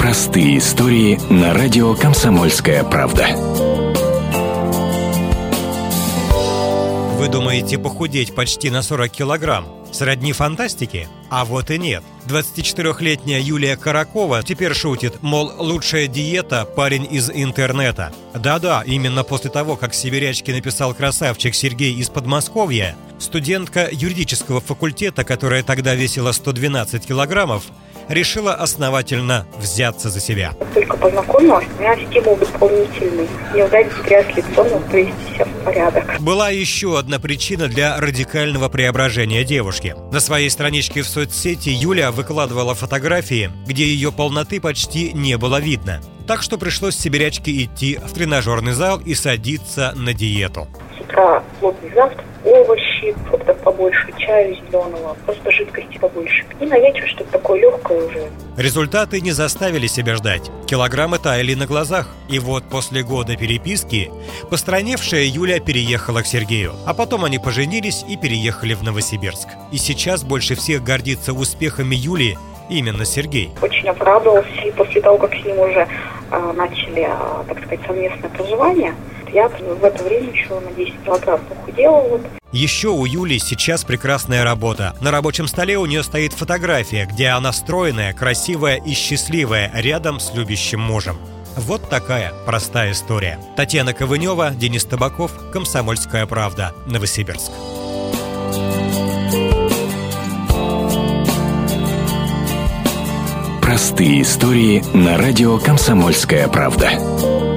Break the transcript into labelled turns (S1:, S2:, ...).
S1: Простые истории на радио «Комсомольская правда».
S2: Вы думаете похудеть почти на 40 килограмм? Сродни фантастики? А вот и нет. 24-летняя Юлия Каракова теперь шутит, мол, лучшая диета – парень из интернета. Да-да, именно после того, как сибирячки написал красавчик Сергей из Подмосковья, студентка юридического факультета, которая тогда весила 112 килограммов, решила основательно взяться за себя.
S3: Только познакомилась, у меня стимул дополнительный. Не удать потряс лицо, но привести себя в порядок.
S2: Была еще одна причина для радикального преображения девушки. На своей страничке в соцсети Юля выкладывала фотографии, где ее полноты почти не было видно. Так что пришлось сибирячке идти в тренажерный зал и садиться на диету.
S3: Утра плотный завтрак, овощи, фруктов побольше, чаю зеленого, просто жидкости побольше. И на вечер что-то такое легкое уже.
S2: Результаты не заставили себя ждать. Килограммы таяли на глазах. И вот после года переписки постраневшая Юля переехала к Сергею. А потом они поженились и переехали в Новосибирск. И сейчас больше всех гордится успехами Юли именно Сергей.
S3: Очень обрадовался, и после того, как с ним уже а, начали, а, так сказать, совместное проживание, я в это время еще на 10 килограмм похудела. Вот.
S2: Еще у Юли сейчас прекрасная работа. На рабочем столе у нее стоит фотография, где она стройная, красивая и счастливая рядом с любящим мужем. Вот такая простая история. Татьяна Ковынева, Денис Табаков, Комсомольская правда, Новосибирск.
S1: Простые истории на радио «Комсомольская правда».